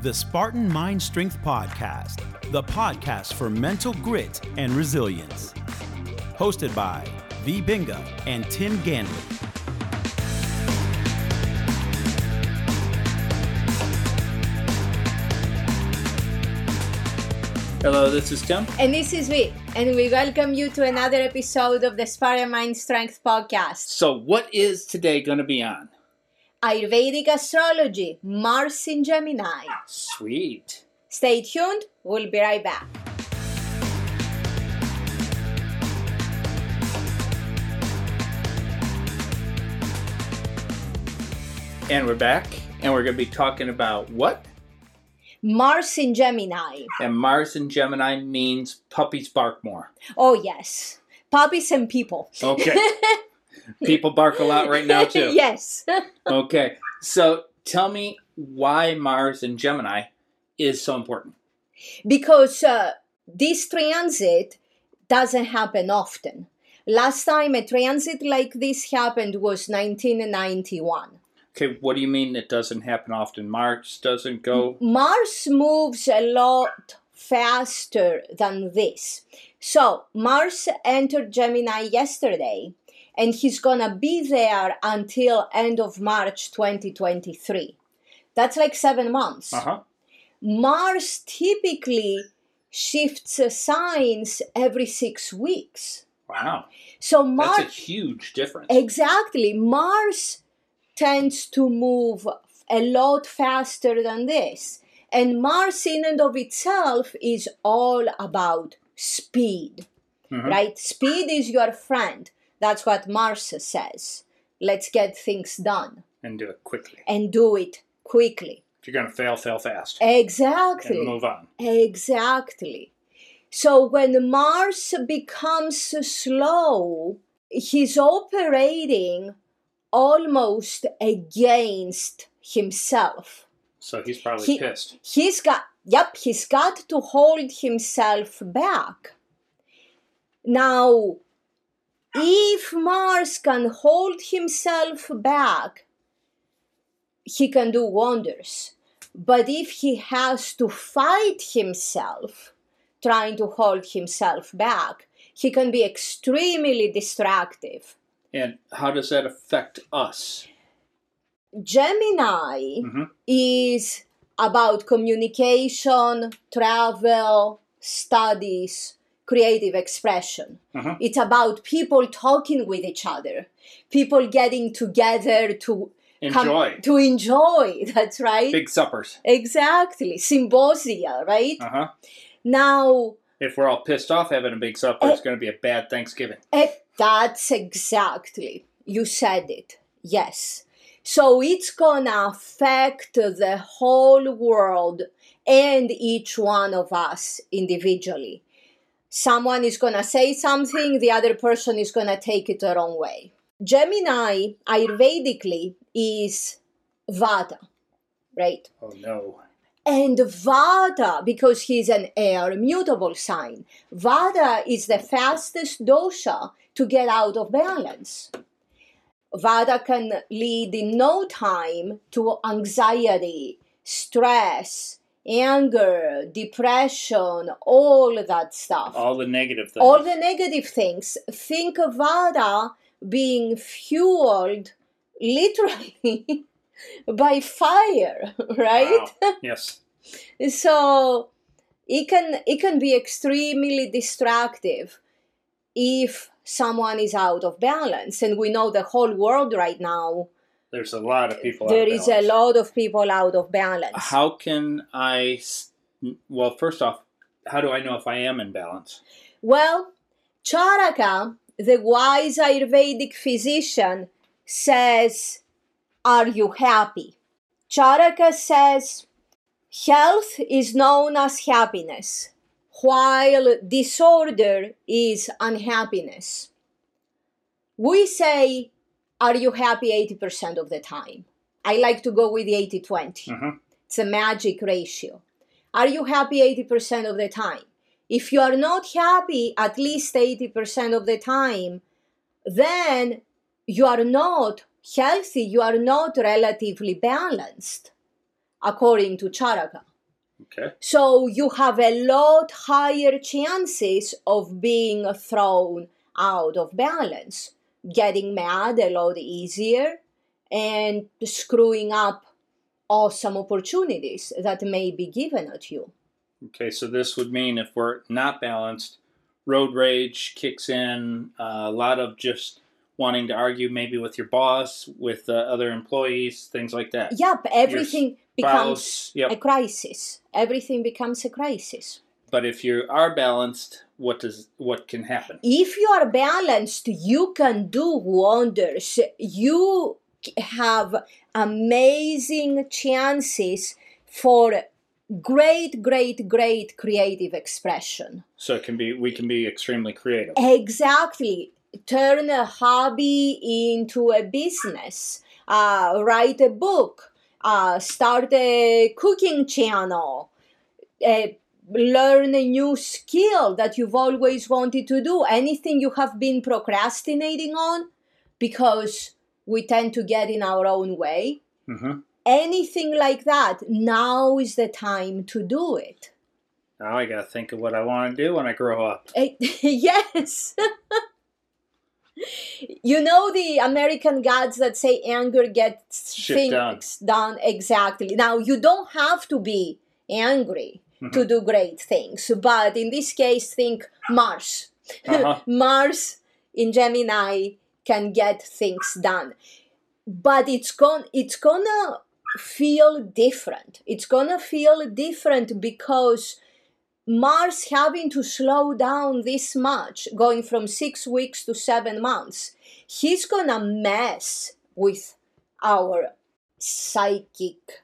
the Spartan Mind Strength Podcast, the podcast for mental grit and resilience. Hosted by V. Binga and Tim Ganley. Hello, this is Tim. And this is Vi, and we welcome you to another episode of the Spartan Mind Strength Podcast. So, what is today going to be on? Ayurvedic astrology, Mars in Gemini. Sweet. Stay tuned, we'll be right back. And we're back, and we're going to be talking about what? Mars in Gemini. And Mars in Gemini means puppies bark more. Oh, yes. Puppies and people. Okay. People bark a lot right now, too. yes. Okay. So, tell me why Mars in Gemini is so important. because uh, this transit doesn't happen often. Last time a transit like this happened was 1991. Okay, what do you mean it doesn't happen often? Mars doesn't go. Mars moves a lot faster than this. So, Mars entered Gemini yesterday and he's to be there until end of March 2023. That's like 7 months. Uh huh. Mars typically shifts signs every 6 weeks. Wow. So Mars That's a huge difference. Exactly. Mars tends to move a lot faster than this. And Mars, in and of itself, is all about speed, Mhm. right? Speed is your friend. That's what Mars says. Let's get things done And do it quickly. and do it quickly. If you're going to fail, fail fast. Exactly. And move on. Exactly. So when Mars becomes slow, he's operating almost against himself. So he's probably He- pissed. He's got, yep, he's got to hold himself back. Now, if Mars can hold himself back, he can do wonders. But if he has to fight himself, trying to hold himself back, he can be extremely destructive. And how does that affect us? Gemini hmm is about communication, travel, studies, creative expression. Mhm. It's about people talking with each other, people getting together to come- Enjoy. to enjoy. That's right. Big suppers. Exactly. Symposia, right? Uh huh. Now, If we're all pissed off having a big supper, Eh. it's going to be a bad Thanksgiving. eh, that's exactly. You said it. Yes. So it's gonna affect the whole world and each one of us individually. Someone is gonna say something, the other person is gonna take it the wrong way. Gemini, Ayurvedically, is Vata, right? Oh no. And Vata, because he's an air mutable sign, Vata is the fastest dosha to get out of balance. Vata can lead in no time to anxiety, stress, anger, depression, all that stuff. All the negative things. All the negative things. Think of Vata being fueled literally by fire, right? Wow. Yes. so it can it can be extremely destructive if someone is out of balance and we know the whole world right now There's a lot of people. out there of is a lot of people out of balance How can I? Well, first off, how do I know if I am in balance? well charaka the wise ayurvedic physician says are you happy charaka says health is known as happiness while disorder is unhappiness. We say, Are you happy 80% of the time? I like to go with the 80 20. Mhm. It's a magic ratio. Are you happy 80% of the time? If you are not happy at least 80% of the time, then you are not healthy, you are not relatively balanced, according to Charaka. Okay. So you have a lot higher chances of being thrown out of balance, getting mad a lot easier, and screwing up awesome opportunities that may be given at you. Okay, so this would mean if we're not balanced, road rage kicks in, uh, a lot of just wanting to argue maybe with your boss, with uh, other employees, things like that. Yep, everything becomes yep. a crisis. Everything becomes a crisis. But if you are balanced, what does what can happen? If you are balanced, you can do wonders. You have amazing chances for great, great, great creative expression. So it can be we can be extremely creative. Exactly. Turn a hobby into a business. Uh, write a book. Uh, start a cooking channel. Uh, learn a new skill that you've always wanted to do. Anything you have been procrastinating on because we tend to get in our own way. hmm Anything like that, now is the time to do it. Now I got to think of what I want to do when I grow up. Yes. you know the American gods that say anger gets Shit things done exactly. Now you don't have to be angry to Mm-hmm. do great things, but in this case, think Mars. Uh-huh. Mars in Gemini can get things done, but it's going it's gonna feel different. It's gonna feel different because Mars having to slow down this much, going from six weeks to seven months, he's gonna mess with our psychic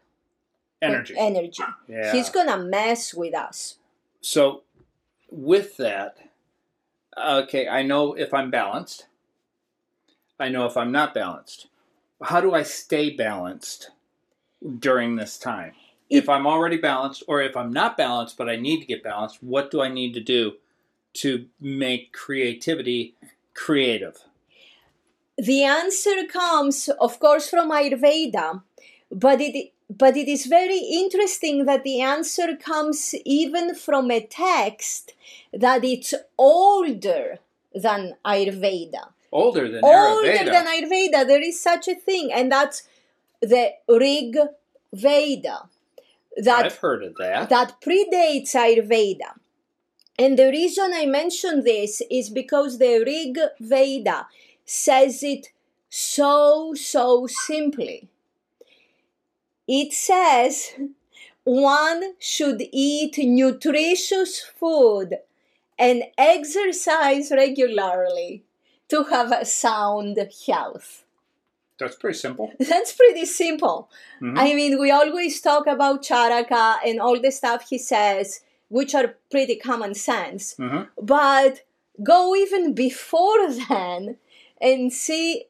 Energy. energy. Yeah. He's gonna mess with us. So, with that, okay, I know if I'm balanced. I know if I'm not balanced. How do I stay balanced during this time? if I'm already balanced, or if I'm not balanced but I need to get balanced, what do I need to do to make creativity creative? The answer comes, of course, from Ayurveda, but it but it is very interesting that the answer comes even from a text that it's older than Ayurveda. Older than older Ayurveda. than Ayurveda. There is such a thing, and that's the Rig Veda that I've heard of that. that predates Ayurveda. And the reason I mention this is because the Rig Veda says it so, so simply. It says one should eat nutritious food and exercise regularly to have a sound health. That's pretty simple. That's pretty simple. Mhm. I mean, we always talk about Charaka and all the stuff he says, which are pretty common sense. Mhm. But go even before then and see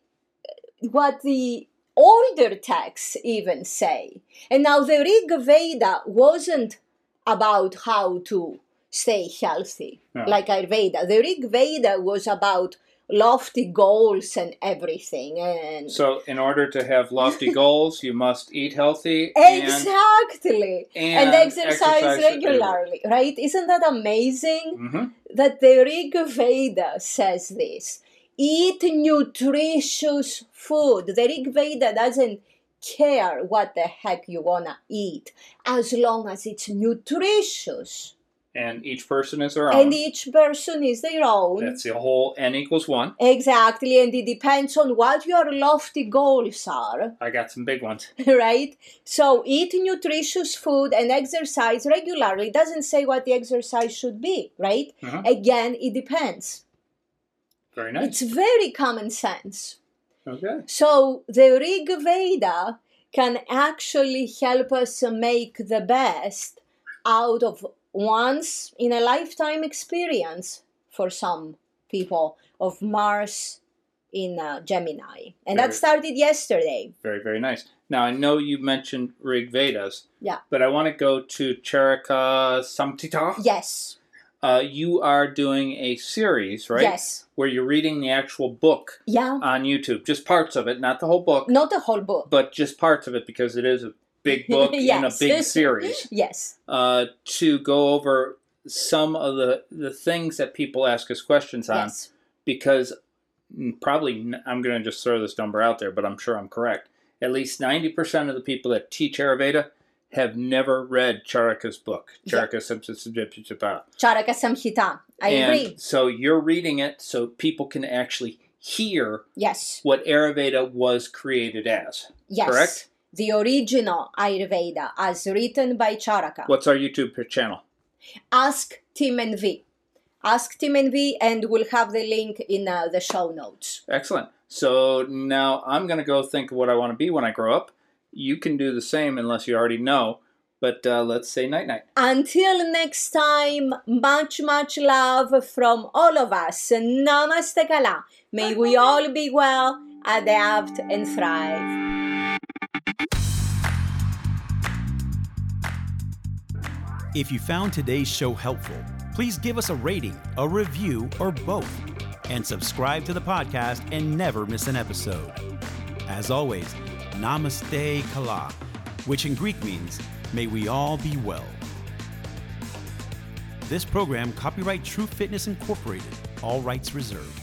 what the older texts even say. And now the Rig Veda wasn't about how to stay healthy No. like Ayurveda. The Rig Veda was about lofty goals and everything. And So, in order to have lofty goals, you must eat healthy and, exactly and, and, exercise, exercise regularly right isn't that amazing Mhm. that the rig veda says this eat nutritious food the rig veda doesn't care what the heck you wanna eat as long as it's nutritious And each person is their own. and each person is their own That's the whole n equals one. exactly and it depends on what your lofty goals are I got some big ones. right? So eat nutritious food and exercise regularly. It doesn't say what the exercise should be, right? Mhm. Again, it depends. Very nice. It's very common sense. Okay. So the Rig Veda can actually help us make the best out of once in a lifetime experience for some people of Mars in uh, Gemini. And that started yesterday. Very, very nice. Now, I know you mentioned Rig Vedas. Yeah. But I want to go to Charaka Samhita. Yes. Uh, you are doing a series, right? Yes. Where you're reading the actual book Yeah. on YouTube. Just parts of it, not the whole book, Not the whole book. but just parts of it because it is a big book in a big series Yes. uh, to go over some of the the things that people ask us questions on Yes. because probably I'm going to just throw this number out there, but I'm sure I'm correct. At least 90% of the people that teach Ayurveda have never read Charaka's book, Yeah. Charaka Samsasajapachapa. Charaka Samhita. I and agree. so you're reading it so people can actually hear Yes. what Ayurveda was created as. Yes. Correct? The original Ayurveda as written by Charaka. What's our YouTube channel? Ask Tim and V. Ask Tim and V, and we'll have the link in uh, the show notes. Excellent. So now I'm going to go think of what I want to be when I grow up. You can do the same unless you already know. But uh, let's say night night. Until next time, much, much love from all of us. Namaste Kala. May we all be well, adapt, and thrive. If you found today's show helpful, please give us a rating, a review, or both, and subscribe to the podcast and never miss an episode. As always, Namaste Kala, which in Greek means, may we all be well. This program, copyright True Fitness Incorporated, all rights reserved.